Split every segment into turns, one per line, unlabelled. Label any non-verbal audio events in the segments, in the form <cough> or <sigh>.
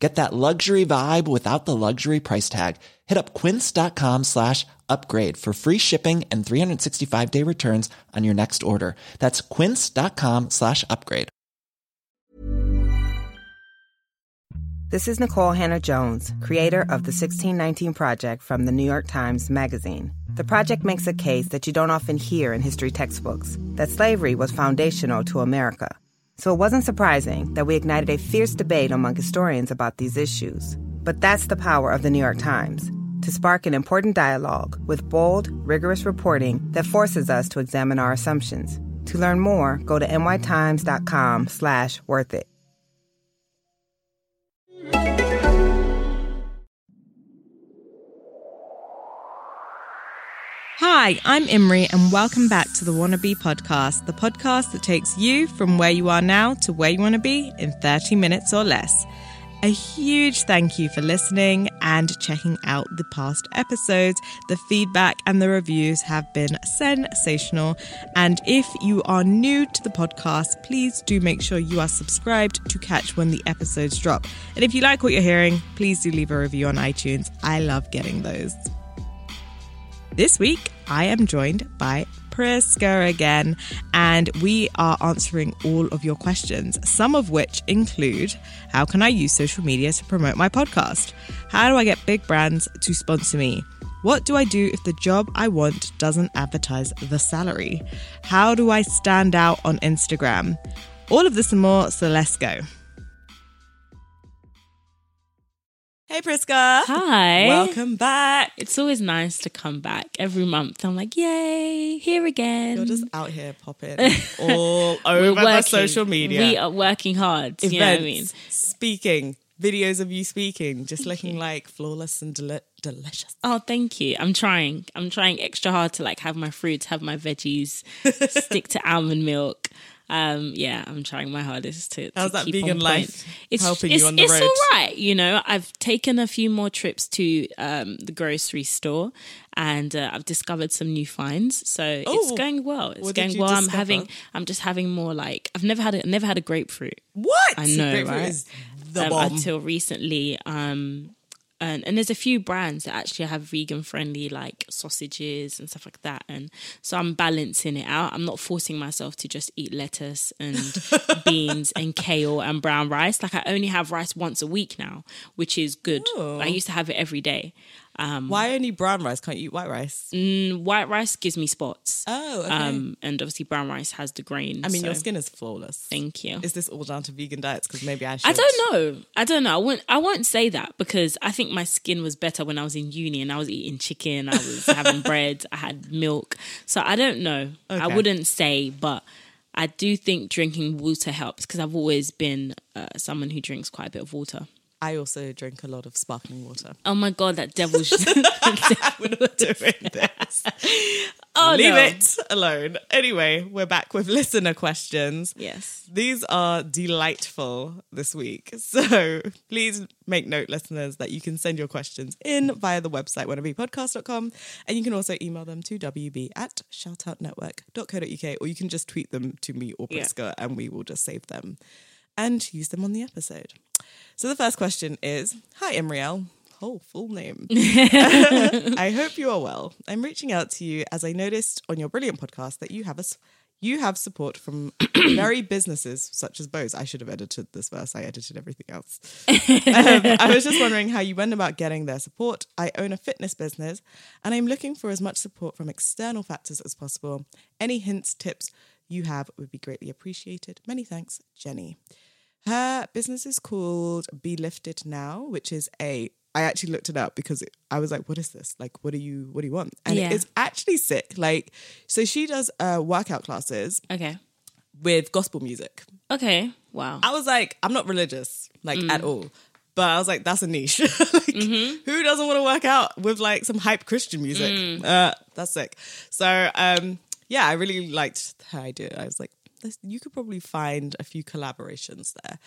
Get that luxury vibe without the luxury price tag. Hit up quince.com slash upgrade for free shipping and 365 day returns on your next order. That's quince.com slash upgrade.
This is Nikole Hannah Jones, creator of the 1619 Project from the New York Times Magazine. The project makes a case that you don't often hear in history textbooks that slavery was foundational to America. So it wasn't surprising that we ignited a fierce debate among historians about these issues. But that's the power of the New York Times to spark an important dialogue with bold, rigorous reporting that forces us to examine our assumptions. To learn more, go to nytimes.com slash worth it.
Hi, I'm Imri, and welcome back to the Wannabe Podcast, the podcast that takes you from where you are now to where you want to be in 30 minutes or less. A huge thank you for listening and checking out the past episodes. The feedback and the reviews have been sensational. And if you are new to the podcast, please do make sure you are subscribed to catch when the episodes drop. And if you like what you're hearing, please do leave a review on iTunes. I love getting those. This week, I am joined by Priska again, and we are answering all of your questions, some of which include How can I use social media to promote my podcast? How do I get big brands to sponsor me? What do I do if the job I want doesn't advertise the salary? How do I stand out on Instagram? All of this and more, so let's go. Hey, Priska.
Hi.
Welcome back.
It's always nice to come back every month. I'm like, yay, here again.
You're just out here popping <laughs> all over the social media.
We are working hard.
events,
You know what I mean?
speaking, videos of you speaking, just looking like flawless and deli- delicious.
Oh, thank you. I'm trying. I'm trying extra hard to like have my fruits, have my veggies, <laughs> stick to almond milk. Um, yeah, I'm trying my hardest to.
How's
to
that
keep
vegan life
It's,
helping
it's,
you on the
it's
road?
all right. You know, I've taken a few more trips to um, the grocery store, and uh, I've discovered some new finds. So it's
Oh,
going well. It's going well. I'm having. I'm just having more like I've never had. A, never had a grapefruit.
What?
I know,
Grapefruit
right?
is the
um,
bomb.
until recently. Um, and, and there's a few brands that actually have vegan friendly like sausages and stuff like that. And so I'm balancing it out. I'm not forcing myself to just eat lettuce and <laughs> beans and kale and brown rice. Like I only have rice once a week now, which is good.
Oh.
I used to have it every day.
Why only brown rice? Can't you eat white rice?
Mm, white rice gives me spots.
Oh, okay.
Um, and obviously brown rice has the grain.
I mean, your skin is flawless.
Thank you.
Is this all down to vegan diets? Because maybe I should.
I don't know. I don't know. I won't. I won't say that because I think my skin was better when I was in uni and I was eating chicken. I was <laughs> having bread. I had milk. So I don't know. I wouldn't say, but I do think drinking water helps because I've always been uh, someone who drinks quite a bit of water.
I also drink a lot of sparkling water.
Oh my god, that devil's. <laughs> <laughs>
We're not doing this.
oh
Leave
no.
it alone. Anyway, we're back with listener questions.
Yes.
These are delightful this week. So please make note, listeners, that you can send your questions in via the website, wannabepodcast.com. And you can also email them to wb at shoutoutnetwork.co.uk or you can just tweet them to me or
Yeah.
Priska and we will just save them and use them on the episode. So the first question is Hi, Imriel. Oh, full name. <laughs> <laughs> I hope you are well. I'm reaching out to you as I noticed on your brilliant podcast that you have us. You have support from <coughs> very businesses such as Bose. I should have edited this verse. I edited everything else. <laughs> Um, I was just wondering how you went about getting their support. I own a fitness business and I'm looking for as much support from external factors as possible. Any hints, tips you have would be greatly appreciated. Many thanks, Jenny. Her business is called Be Lifted Now, which is a. I actually looked it up because it, I was like, "What is this? Like, what do you what do you want?" And
Yeah.
it's actually sick. Like, so she does uh, workout classes
Okay.
with gospel music.
Okay. Wow.
I was like, I'm not religious, like
Mm.
at all. But I was like, that's a niche. <laughs> like,
Mm-hmm.
Who doesn't want to work out with like some hype Christian music?
Mm.
Uh, that's sick. So um, yeah, I really liked her idea. I was like, you could probably find a few collaborations there.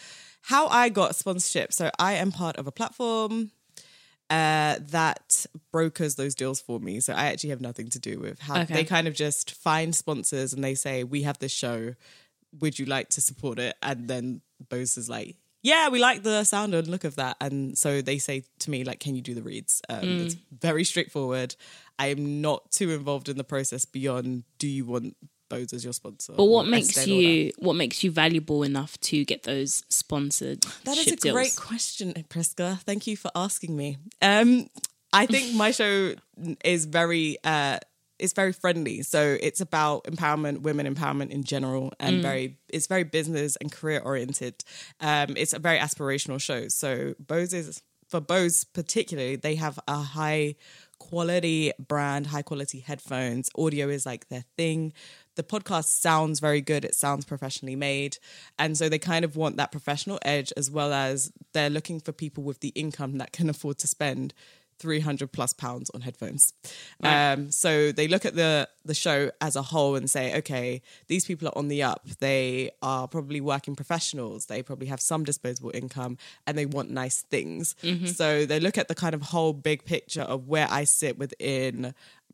How I got sponsorship. So I am part of a platform uh, that brokers those deals for me. So I actually have nothing to do with how
Okay.
they kind of just find sponsors and they say, We have this show. Would you like to support it? And then Bose is like, yeah, we like the sound and look of that. And so they say to me, like, can you do the reads? Um,
Mm.
It's very straightforward. I am not too involved in the process beyond do you want Bose as your sponsor?
But what makes you what makes you valuable enough to get those sponsored?
That is a
deals?
great question, Priska. Thank you for asking me. Um, I think my show is very uh, it's very friendly. So it's about empowerment, women empowerment in general, and very it's very business and career oriented. Um, it's a very aspirational show. So Bose is for Bose particularly, they have a high quality brand, high quality headphones. Audio is like their thing. The podcast sounds very good. It sounds professionally made. And so they kind of want that professional edge as well as they're looking for people with the income that can afford to spend 300 plus pounds on headphones. Um, so they look at the the show as a whole and say, okay, these people are on the up. They are probably working professionals. They probably have some disposable income and they want nice things. So they look at the kind of whole big picture of where I sit within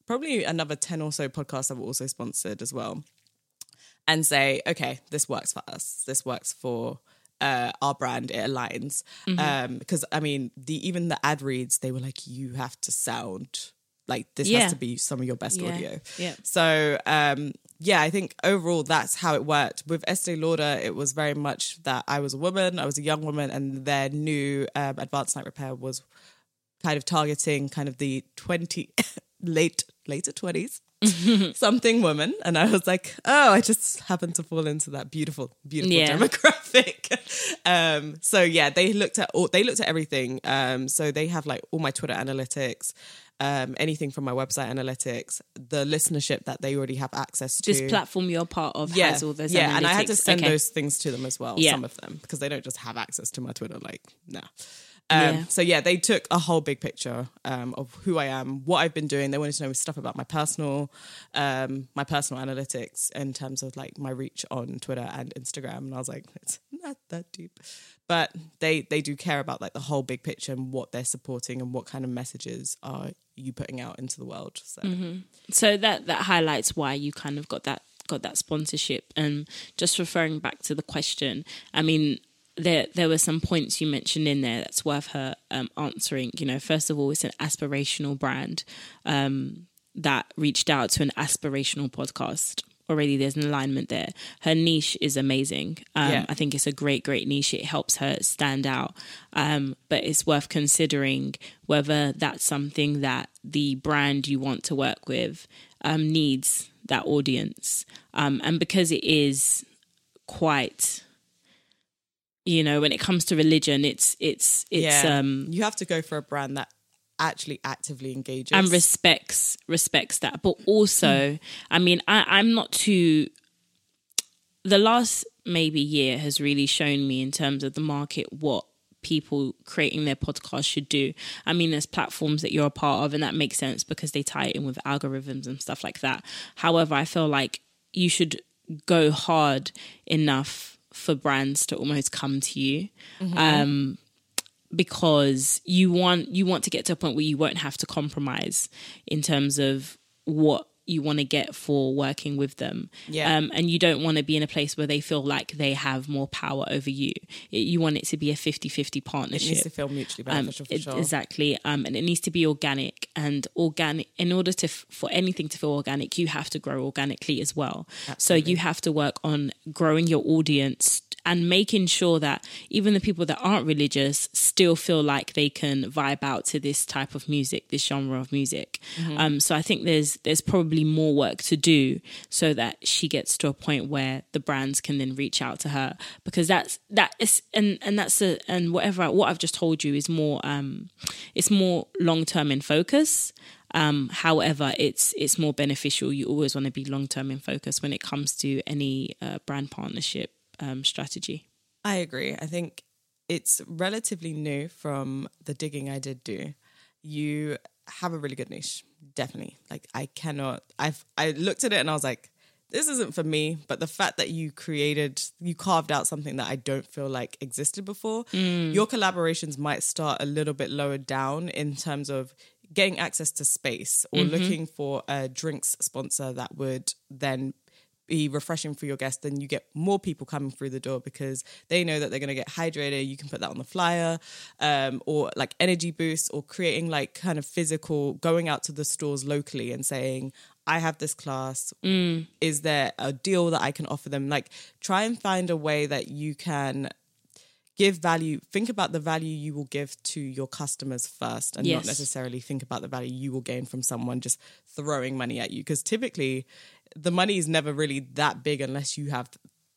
probably another 10 or so podcasts that were also sponsored as well and say, okay, this works for us. This works for uh, our brand. It aligns. Because I mean, the even the ad reads, they were like, you have to sound like this
Yeah.
has to be some of your best
Yeah.
audio.
Yeah.
So um, yeah, I think overall that's how it worked. With Estee Lauder, it was very much that I was a woman, I was a young woman, and their new um, advanced night repair was kind of targeting kind of the 20 <laughs> late later 20s <laughs> something woman and i was like oh i just happened to fall into that beautiful beautiful
Yeah.
demographic <laughs> um so yeah they looked at all they looked at everything um so they have like all my twitter analytics um anything from my website analytics the listenership that they already have access to
This platform you're part of
yeah,
has all those.
yeah, and I had to send
Okay.
those things to them as well.
Yeah.
Some of them because they don't just have access to my Twitter. Like, nah. Um,
Yeah.
So yeah, they took a whole big picture um, of who I am, what I've been doing. They wanted to know stuff about my personal, um, my personal analytics in terms of like my reach on Twitter and Instagram. And I was like, it's not that deep, but they they do care about like the whole big picture and what they're supporting and what kind of messages are you putting out into the world. So
so that that highlights why you kind of got that got that sponsorship and just referring back to the question i mean there there were some points you mentioned in there that's worth her um, answering. You know first of all it's an aspirational brand um, that reached out to an aspirational podcast. Already there's an alignment there. Her niche is amazing. Um,
Yeah.
i think it's a great great niche. It helps her stand out. Um, but it's worth considering whether that's something that the brand you want to work with um, needs that audience. Um, and because it is quite you know when it comes to religion it's it's it's
yeah,
um
you have to go for a brand that actually actively engages.
and respects respects that. But also i mean I, i'm not too the last maybe year has really shown me in terms of the market what people creating their podcast should do. I mean there's platforms that you're a part of and that makes sense because they tie it in with algorithms and stuff like that. However i feel like you should go hard enough for brands to almost come to you um because you want you want to get to a point where you won't have to compromise in terms of what you want to get for working with them
Yeah.
um, and you don't want to be in a place where they feel like they have more power over you It- you want it to be a 50-50
it
partnership
needs to feel mutually
um,
beneficial for
it-
sure.
Exactly, um, and it needs to be organic. And organic, in order to f- for anything to feel organic, you have to grow organically as well. So you have to work on growing your audience and making sure that even the people that aren't religious still feel like they can vibe out to this type of music, this genre of music.
Mm-hmm.
Um, so I think there's there's probably more work to do so that she gets to a point where the brands can then reach out to her because that's that is and and that's a and whatever what I've just told you is more um it's more long term in focus. Um, however, it's it's more beneficial. You always want to be long term in focus when it comes to any uh, brand partnership um, strategy.
I agree. I think it's relatively new from the digging I did do. You have a really good niche, definitely. Like I cannot. I've I looked at it and I was like, this isn't for me, but the fact that you created, you carved out something that I don't feel like existed before, your collaborations might start a little bit lower down in terms of getting access to space or looking for a drinks sponsor that would then be refreshing for your guests, then you get more people coming through the door because they know that they're going to get hydrated. You can put that on the flyer, um, or like energy boosts, or creating like kind of physical, going out to the stores locally and saying, I have this class. Is there a deal that I can offer them? Like, try and find a way that you can give value think about the value you will give to your customers first and
Yes.
not necessarily think about the value you will gain from someone just throwing money at you because typically the money is never really that big unless you have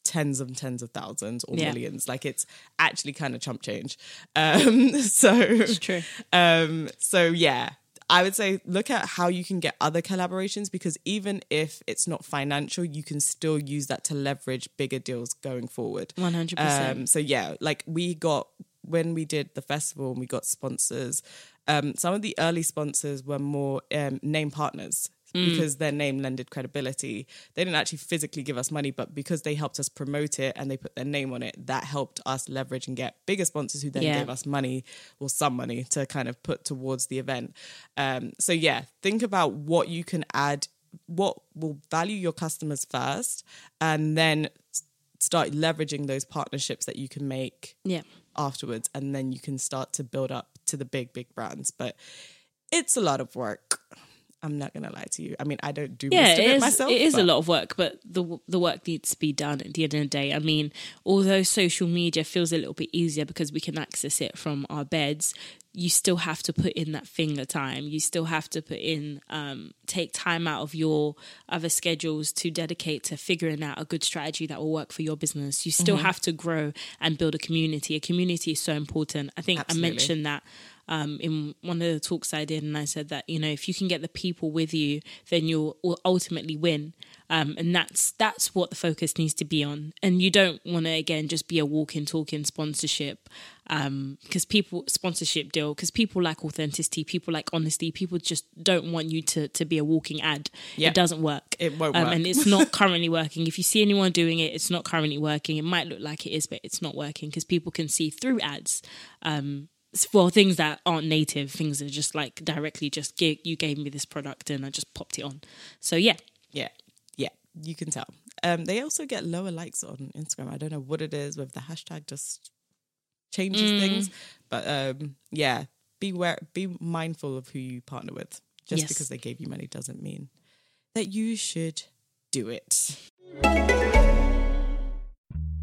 tens and tens of thousands or
Yeah.
millions like it's actually kind of chump change um <laughs> so
It's true.
um, so yeah, I would say look at how you can get other collaborations because even if it's not financial, you can still use that to leverage bigger deals going forward.
100%.
Um, so yeah, like we got when we did the festival and we got sponsors. Um, some of the early sponsors were more um, name partners. Because their name lended credibility. They didn't actually physically give us money, but because they helped us promote it and they put their name on it, that helped us leverage and get bigger sponsors who then
Yeah.
gave us money or some money to kind of put towards the event. Um, so yeah, think about what you can add, what will value your customers first, and then start leveraging those partnerships that you can make
Yeah.
afterwards, and then you can start to build up to the big, big brands. But it's a lot of work. I'm not gonna lie to you. I mean, I don't do
yeah,
most of
it
it,
is.
myself.
it is a lot of work, but the the work needs to be done at the end of the day. I mean, although social media feels a little bit easier because we can access it from our beds, you still have to put in that finger time. You still have to put in um, take time out of your other schedules to dedicate to figuring out a good strategy that will work for your business. You still
Mm-hmm.
have to grow and build a community. A community is so important. I think
Absolutely.
I mentioned that um, in one of the talks I did, and I said that you know if you can get the people with you, then you'll ultimately win. Um, and that's that's what the focus needs to be on. And you don't want to again just be a walking, talking sponsorship because people sponsorship deal because people like authenticity, people like honesty, people just don't want you to to be a walking ad.
Yeah.
It doesn't work.
It won't
um,
work.
and it's not <laughs> currently working. If you see anyone doing it, it's not currently working. It might look like it is, but it's not working because people can see through ads. Um, for things that aren't native, things that are just like directly just give, you gave me this product and I just popped it on. So yeah,
Yeah, yeah, you can tell. Um, they also get lower likes on Instagram. I don't know what it is with the hashtag just changes
Mm.
things, but um, yeah, be aware, be mindful of who you partner with. Just
Yes.
because they gave you money doesn't mean that you should do it.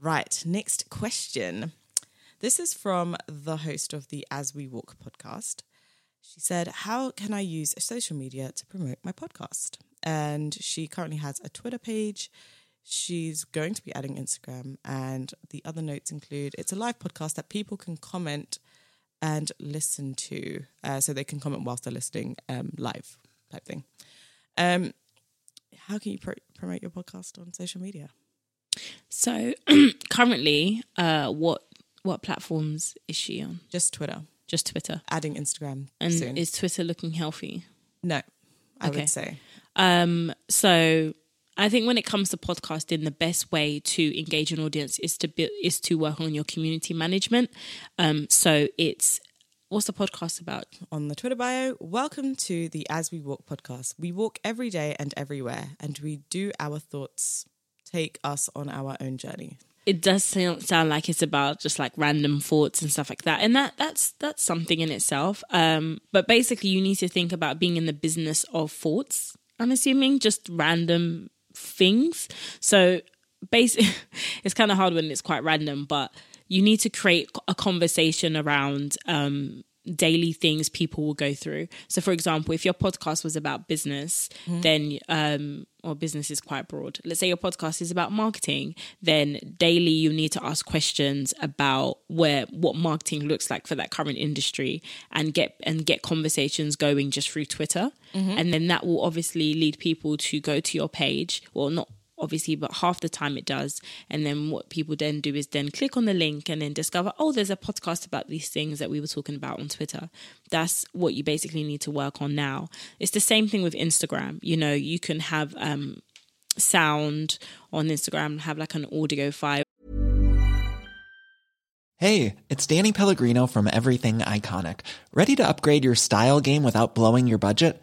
Right, next question. This is from the host of the As We Walk podcast. She said, How can I use social media to promote my podcast? And she currently has a Twitter page. She's going to be adding Instagram. And the other notes include it's a live podcast that people can comment and listen to. Uh, so they can comment whilst they're listening um, live type thing. Um, how can you pro- promote your podcast on social media?
So <clears throat> currently, uh, what what platforms is she on?
Just Twitter.
Just Twitter.
Adding Instagram
And
soon.
is Twitter looking healthy?
no, I
Okay.
would say.
Um, so I think when it comes to podcasting, the best way to engage an audience is to be, is to work on your community management. Um, so it's what's the podcast about?
on the Twitter bio, welcome to the As We Walk podcast. We walk every day and everywhere, and we do our thoughts take us on our own journey.
It does sound, sound like it's about just like random thoughts and stuff like that, and that that's that's something in itself. Um, but basically, you need to think about being in the business of thoughts. I'm assuming just random things. So basically, <laughs> it's kind of hard when it's quite random, but you need to create a conversation around um, daily things people will go through. So, for example, if your podcast was about business, then um, or business is quite broad. Let's say your podcast is about marketing, then daily you need to ask questions about where what marketing looks like for that current industry and get and get conversations going just through Twitter. Mm-hmm. And then that will obviously lead people to go to your page. Well, not obviously, but half the time it does. And then what people then do is then click on the link and then discover, oh, there's a podcast about these things that we were talking about on Twitter. That's what you basically need to work on now. It's the same thing with Instagram. You know, you can have um, sound on Instagram, have like an audio file.
Hey, it's Danny Pellegrino from Everything Iconic. Ready to upgrade your style game without blowing your budget?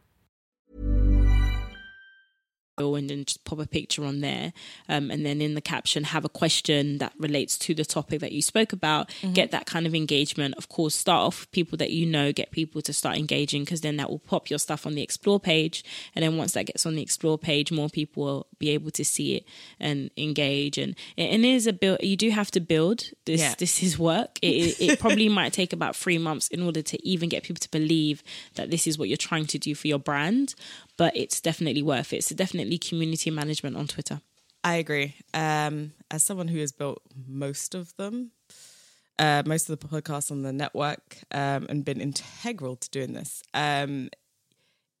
and then just pop a picture on there um, and then in the caption have a question that relates to the topic that you spoke about get that kind of engagement. Of course start off with people that you know get people to start engaging because then that will pop your stuff on the explore page and then once that gets on the explore page more people will be able to see it and engage and and it is a build you do have to build this
Yeah.
this is work. It, it, it <laughs> probably might take about three months in order to even get people to believe that this is what you're trying to do for your brand but it's definitely worth it. It's definitely community management on twitter
I agree. Um, as someone who has built most of them, uh, most of the podcasts on the network, um, and been integral to doing this, um,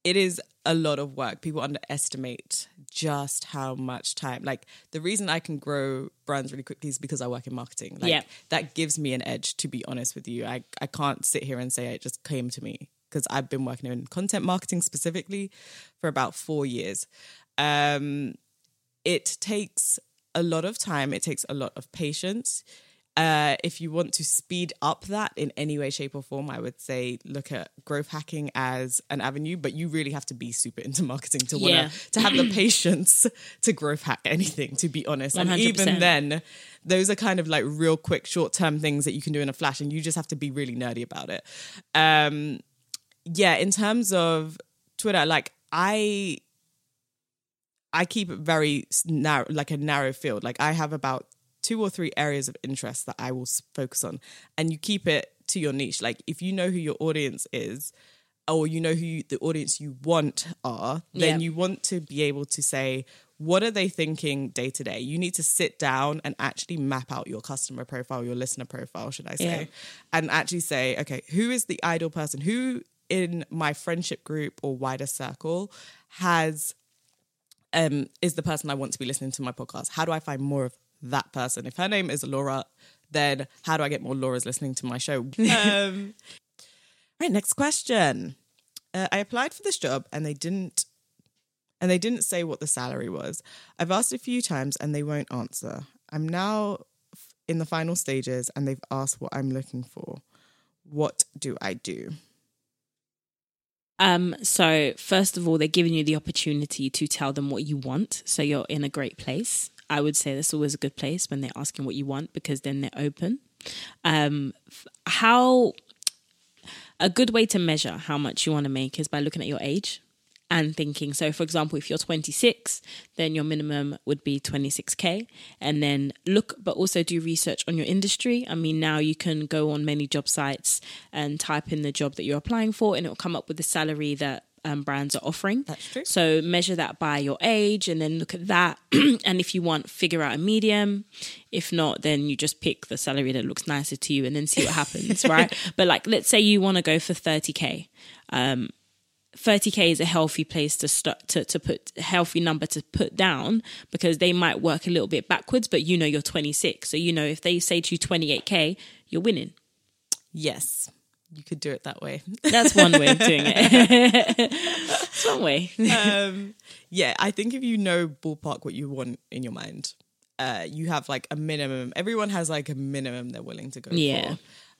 it is a lot of work. People underestimate just how much time. Like the reason I can grow brands really quickly is because I work in marketing. Like
Yeah.
that gives me an edge. To be honest with you, I I can't sit here and say it just came to me because I've been working in content marketing specifically for about four years. Um, it takes a lot of time. It takes a lot of patience. Uh, if you want to speed up that in any way, shape, or form, I would say look at growth hacking as an avenue. But you really have to be super into marketing to want
Yeah.
to have the patience to growth hack anything. To be honest, and
100%.
even then, those are kind of like real quick, short term things that you can do in a flash, and you just have to be really nerdy about it. Um, yeah, in terms of Twitter, like I I keep it very narrow, like a narrow field. Like I have about two or three areas of interest that I will focus on, and you keep it to your niche. Like if you know who your audience is, or you know who you, the audience you want are, then
Yeah.
you want to be able to say, what are they thinking day to day? You need to sit down and actually map out your customer profile, your listener profile, should I say,
Yeah.
and actually say, okay, who is the ideal person? Who in my friendship group or wider circle has um, is the person I want to be listening to my podcast? How do I find more of that person? If her name is Laura, then how do I get more Lauras listening to my show? <laughs> um, right, next question. Uh, I applied for this job and they didn't, and they didn't say what the salary was. I've asked a few times and they won't answer. I'm now in the final stages and they've asked what I'm looking for. What do I do?
Um, so first of all, they're giving you the opportunity to tell them what you want. So you're in a great place. I would say that's always a good place when they're asking what you want because then they're open. Um, how a good way to measure how much you want to make is by looking at your age and thinking. So, for example, if you're 26, then your minimum would be 26k. And then look, but also do research on your industry. I mean, now you can go on many job sites and type in the job that you're applying for, and it will come up with the salary that um, brands are offering.
That's true.
So measure that by your age and then look at that. <clears throat> and if you want, figure out a medium. If not, then you just pick the salary that looks nicer to you and then see what happens, <laughs> right? But like, let's say you want to go for 30K. Um, 30k is a healthy place to start to, to put a healthy number to put down because they might work a little bit backwards but you know you're 26 so you know if they say to you 28k you're winning
Yes, you could do it that way. <laughs>
that's one way of doing it <laughs> that's one way
um, yeah, I think if you know ballpark what you want in your mind, uh, you have like a minimum. Everyone has like a minimum they're willing to go
Yeah.
for.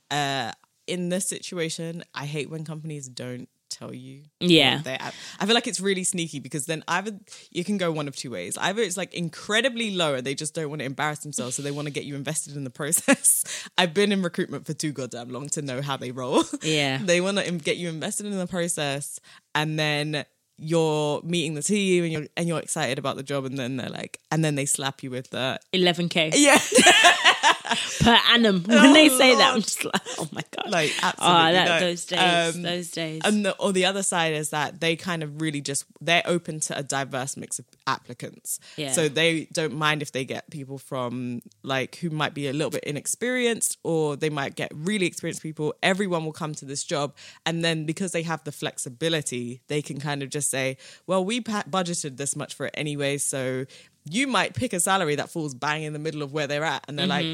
Uh, in this situation, I hate when companies don't tell you.
Yeah.
they're. I feel like it's really sneaky because then either you can go one of two ways. Either it's like incredibly low and they just don't want to embarrass themselves, so they want to get you invested in the process. <laughs> I've been in recruitment for too goddamn long to know how they roll.
Yeah. <laughs>
they want to get you invested in the process, and then you're meeting the team and you're and you're excited about the job, and then they're like, and then they slap you with the
11k
yeah, <laughs> <laughs>
per annum when they say that i'm just like oh my god
like
oh that,
no.
those days
Um,
those days
And the, or the other side is that they kind of really just they're open to a diverse mix of applicants.
Yeah.
So they don't mind if they get people from like who might be a little bit inexperienced or they might get really experienced people. Everyone will come to this job and then because they have the flexibility, they can kind of just say, "Well, we pa- budgeted this much for it anyway, so you might pick a salary that falls bang in the middle of where they're at." And they're like,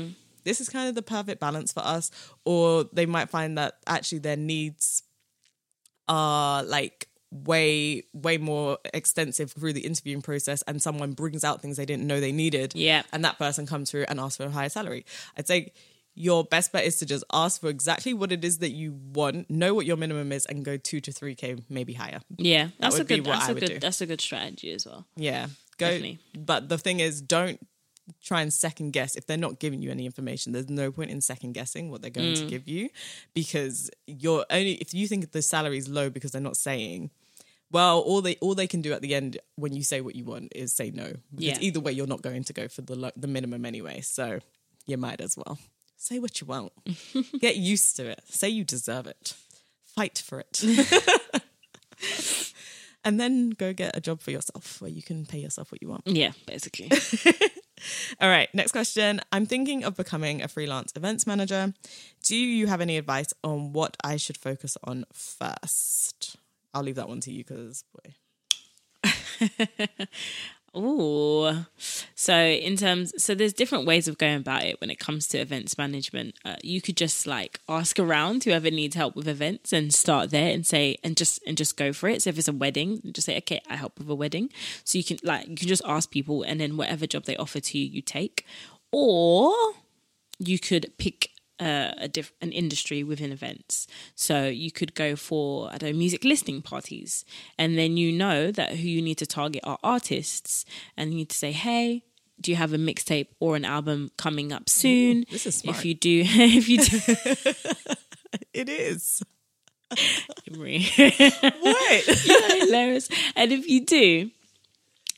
this is kind of the perfect balance for us or they might find that actually their needs are like way way more extensive through the interviewing process and someone brings out things they didn't know they needed
Yeah.
and that person comes through and asks for a higher salary i'd say your best bet is to just ask for exactly what it is that you want know what your minimum is and go 2 to 3k maybe higher
yeah that's a
would be
good that's a good
do.
that's a good strategy as well
yeah go
Definitely.
but the thing is don't try and second guess. If they're not giving you any information there's no point in second guessing what they're going
Mm.
to give you because you're only if you think the salary is low because they're not saying well all they all they can do at the end when you say what you want is say no. Because
Yeah.
either way you're not going to go for the lo- the minimum anyway. So you might as well say what you want. <laughs> Get used to it. Say you deserve it. Fight for it. <laughs> And then go get a job for yourself where you can pay yourself what you want.
Yeah basically <laughs> <laughs>
all right, next question. I'm thinking of becoming a freelance events manager. Do you have any advice on what I should focus on first? I'll leave that one to you because, boy. <laughs>
Oh, so in terms, so there's different ways of going about it when it comes to events management. Uh, you could just like ask around whoever needs help with events and start there and say and just and just go for it. So if it's a wedding, just say, okay, I help with a wedding. So you can like you can just ask people, and then whatever job they offer to you, you take. Or you could pick uh, a diff- an industry within events. So you could go for I don't know music listening parties, and then you know that who you need to target are artists, and you need to say, hey. Do you have a mixtape or an album coming up soon?
this is smart. <laughs>
If you do, if you do,
It is. <laughs> What? <laughs>
You're hilarious. And if you do,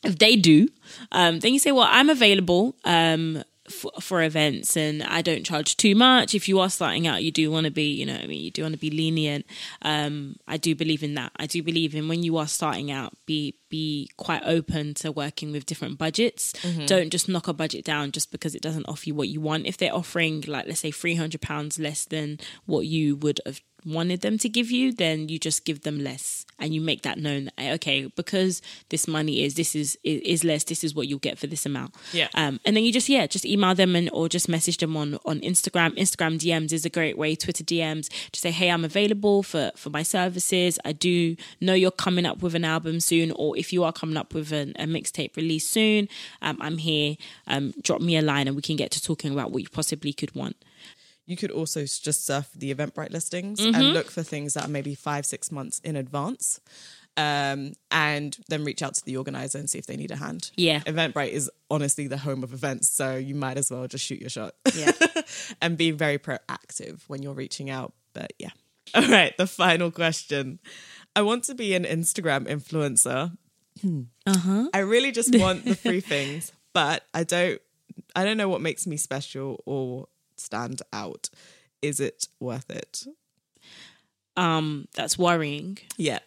if they do, um, then you say, well, I'm available um, for, for events and I don't charge too much. If you are starting out, you do want to be, you know, I mean, you do want to be lenient. Um, I do believe in that. I do believe in when you are starting out, be be quite open to working with different budgets. Don't just knock a budget down just because it doesn't offer you what you want. If they're offering, like, let's say, three hundred pounds less than what you would have wanted them to give you, then you just give them less and you make that known that okay, because this money is this is is less, this is what you'll get for this amount.
Yeah.
Um and then you just yeah, just email them and or just message them on on Instagram. Instagram DMs is a great way, Twitter DMs. to say, Hey, I'm available for for my services. I do know you're coming up with an album soon, or if you are coming up with an, a mixtape release soon, um, I'm here. Um, drop me a line and we can get to talking about what you possibly could want.
You could also just surf the Eventbrite listings
Mm-hmm.
and look for things that are maybe five, six months in advance. Um, and then reach out to the organizer and see if they need a hand.
Yeah.
Eventbrite is honestly the home of events, so you might as well just shoot your shot.
Yeah. <laughs>
and be very proactive when you're reaching out. But yeah. <laughs> All right, the final question. I want to be an Instagram influencer. Uh-huh. I really just want the <laughs> free things, but I don't I don't know what makes me special or stand out. Is it worth it?
Um, that's worrying.
Yeah.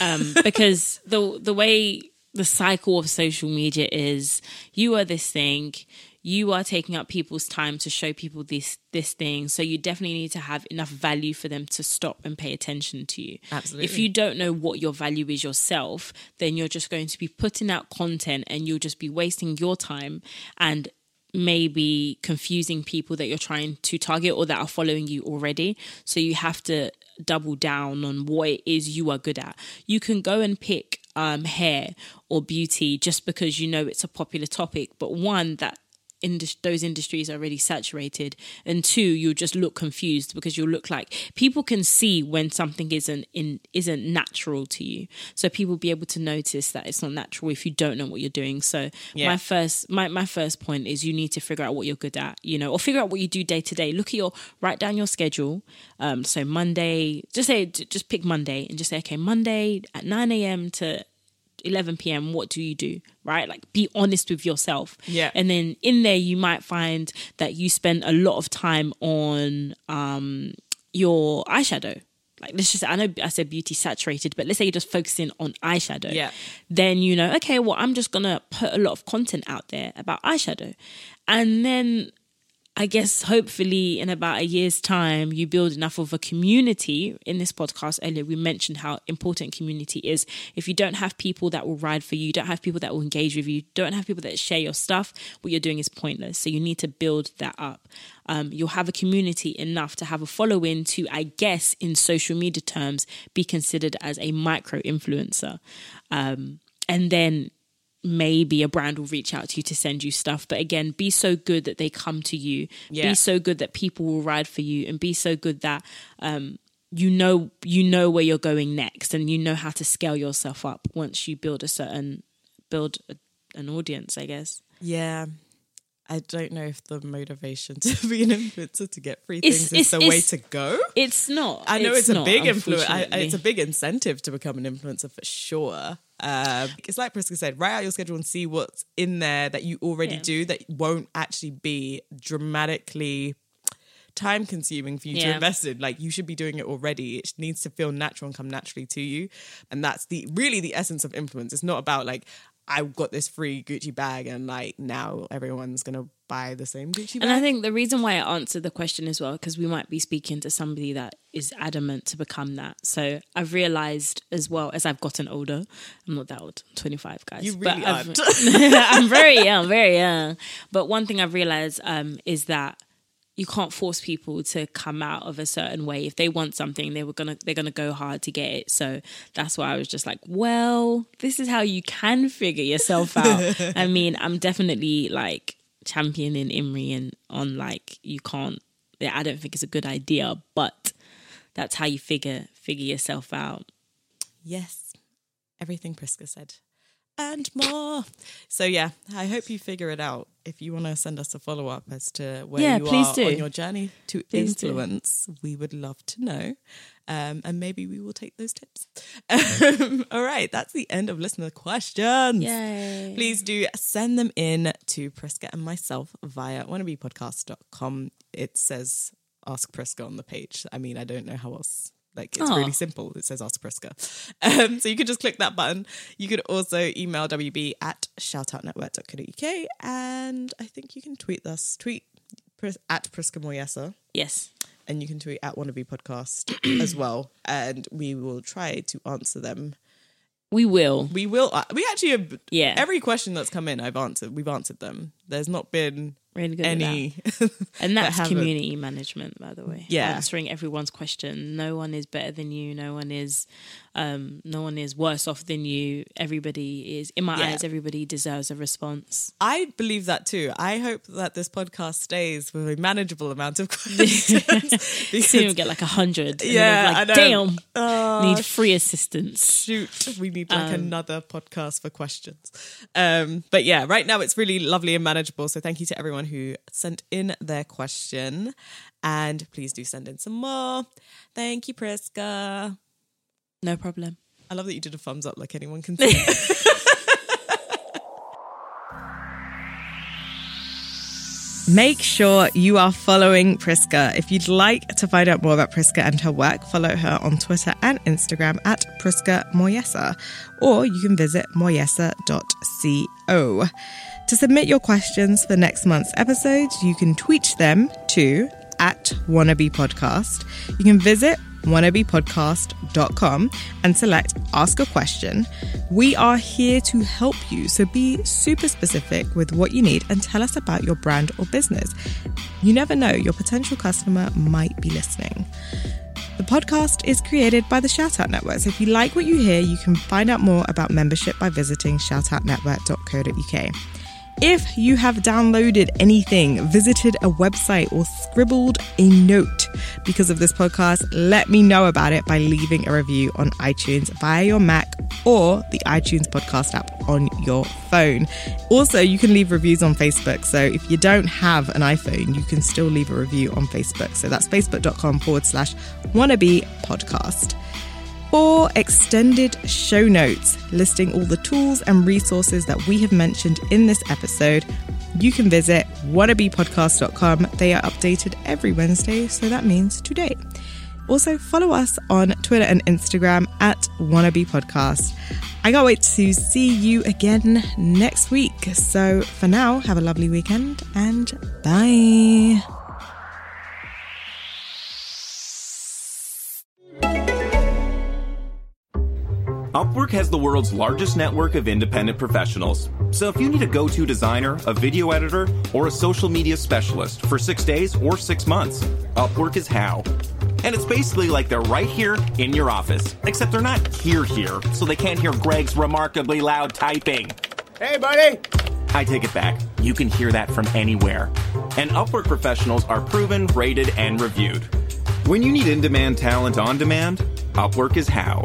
um, <laughs> because the the way the cycle of social media is, you are this thing, you are taking up people's time to show people this this thing. So you definitely need to have enough value for them to stop and pay attention to you.
Absolutely.
if you don't know what your value is yourself then you're just going to be putting out content and you'll just be wasting your time and maybe confusing people that you're trying to target or that are following you already. So you have to double down on what it is you are good at. You can go and pick um, hair or beauty just because you know it's a popular topic but one that indus- those industries are already saturated. And two you'll just look confused because you'll look like people can see when something isn't in isn't natural to you. So people be able to notice that it's not natural if you don't know what you're doing. So
Yeah.
my first my, my first point is you need to figure out what you're good at you know or figure out what you do day to day. Look at your write down your schedule. Um so monday just say just pick monday and just say okay monday at 9 a.m to 11 p.m. What do you do? Right? Like be honest with yourself.
Yeah.
And then in there, you might find that you spend a lot of time on um, your eyeshadow. Like let's just I know I said beauty saturated, but let's say you're just focusing on eyeshadow.
Yeah.
Then you know, okay, well, I'm just gonna put a lot of content out there about eyeshadow. And then I guess hopefully in about a year's time, you build enough of a community. In this podcast earlier, we mentioned how important community is. If you don't have people that will ride for you, you don't have people that will engage with you, don't have people that share your stuff, what you're doing is pointless. So you need to build that up. Um, you'll have a community enough to have a following to, I guess, in social media terms, be considered as a micro influencer. Um, and then maybe a brand will reach out to you to send you stuff. But again, be so good that they come to you.
Yeah.
Be so good that people will ride for you, and be so good that um, you know you know where you're going next, and you know how to scale yourself up once you build a certain build a, an audience. I guess.
Yeah. I don't know if the motivation <laughs> to be an influencer to get free
It's-
things is the way to go.
It's not.
I know it's, a
not,
big influence. It's a big incentive to become an influencer for sure. Um, it's like Priska said, write out your schedule and see what's in there that you already
Yeah.
do that won't actually be dramatically time consuming for you to invest in. Like you should be doing it already. It needs to feel natural and come naturally to you. And that's the really the essence of influence. It's not about like I got this free Gucci bag and like now everyone's gonna buy the same Gucci bag.
And I think the reason why I answered the question as well, because we might be speaking to somebody that is adamant to become that. So I've realized as well as I've gotten older, I'm not that old, 25 guys.
You really
I've-
aren't. <laughs>
I'm very <laughs> young, very young. But one thing I've realized um, is that you can't force people to come out of a certain way. If they want something, they were gonna they're gonna go hard to get it. So that's why I was just like, well, this is how you can figure yourself out. <laughs> I mean, I'm definitely like championing Imri and on like you can't. I don't think it's a good idea, but that's how you figure figure yourself out.
Yes, everything Priska said and more. So yeah, I hope you figure it out. If you want to send us a follow up as to where
Yeah,
you
please
are
do.
on your journey to
Please do.
influence, we would love to know. Um, and maybe we will take those tips. Um, <laughs> all right, that's the end of listener questions.
Yay.
Please do send them in to Priska and myself via wannabepodcast.com. It says Ask Priska on the page. I mean, I don't know how else. Like it's
Aw.
really simple. It says Ask Priska. <laughs> Um, so you could just click that button. You could also email WB at shoutoutnetwork.co.uk and I think you can tweet us. Tweet at Priska Moyesa
Yes.
and you can tweet at Wannabe Podcast <clears throat> as well. And we will try to answer them.
We will.
We will. Uh, we actually have.
Yeah.
Every question that's come in, I've answered. We've answered them. There's not been
Really good at that. <laughs> And that's
haven't.
community management, by the way.
Yeah.
answering everyone's question. No one is better than you. No one is, um, no one is worse off than you. Everybody is, in my
Yeah.
eyes, everybody deserves a response.
I believe that too. I hope that this podcast stays with a manageable amount of <laughs> questions. <laughs> because-
Soon we'll get like a hundred. and
Yeah, I
like,
know.
damn,
Oh,
need free assistance.
shoot, we need like
Um,
another podcast for questions. Um, but yeah, right now it's really lovely and manageable. So thank you to everyone who sent in their question. And please do send in some more. Thank you, Priska.
No problem.
I love that you did a thumbs up like anyone can <laughs> see. Make sure you are following Priska. If you'd like to find out more about Priska and her work, follow her on Twitter and Instagram at Priska Moyesa, or you can visit moyesa.co. To submit your questions for next month's episode, you can tweet them to at wannabe podcast. You can visit wannabepodcast.com and select ask a question. We are here to help you, so be super specific with what you need and tell us about your brand or business. You never know, your potential customer might be listening. The podcast is created by the Shoutout Network. So if you like what you hear, you can find out more about membership by visiting shoutoutnetwork.co.uk. If you have downloaded anything, visited a website, or scribbled a note because of this podcast, let me know about it by leaving a review on iTunes via your Mac or the iTunes podcast app on your phone. Also, you can leave reviews on Facebook. So if you don't have an iPhone, you can still leave a review on Facebook. So that's facebook.com forward slash wannabe podcast for extended show notes listing all the tools and resources that we have mentioned in this episode. You can visit wannabepodcast.com. They are updated every Wednesday, so that means today. Also, follow us on Twitter and Instagram at wannabepodcast. I can't wait to see you again next week. So, for now, have a lovely weekend and bye.
Upwork has the world's largest network of independent professionals. So if you need a go to designer, a video editor, or a social media specialist for six days or six months, Upwork is how. And it's basically like they're right here in your office, except they're not here here, so they can't hear Greg's remarkably loud typing.
Hey, buddy!
I take it back. You can hear that from anywhere. And Upwork professionals are proven, rated, and reviewed. When you need in demand talent on demand, Upwork is how.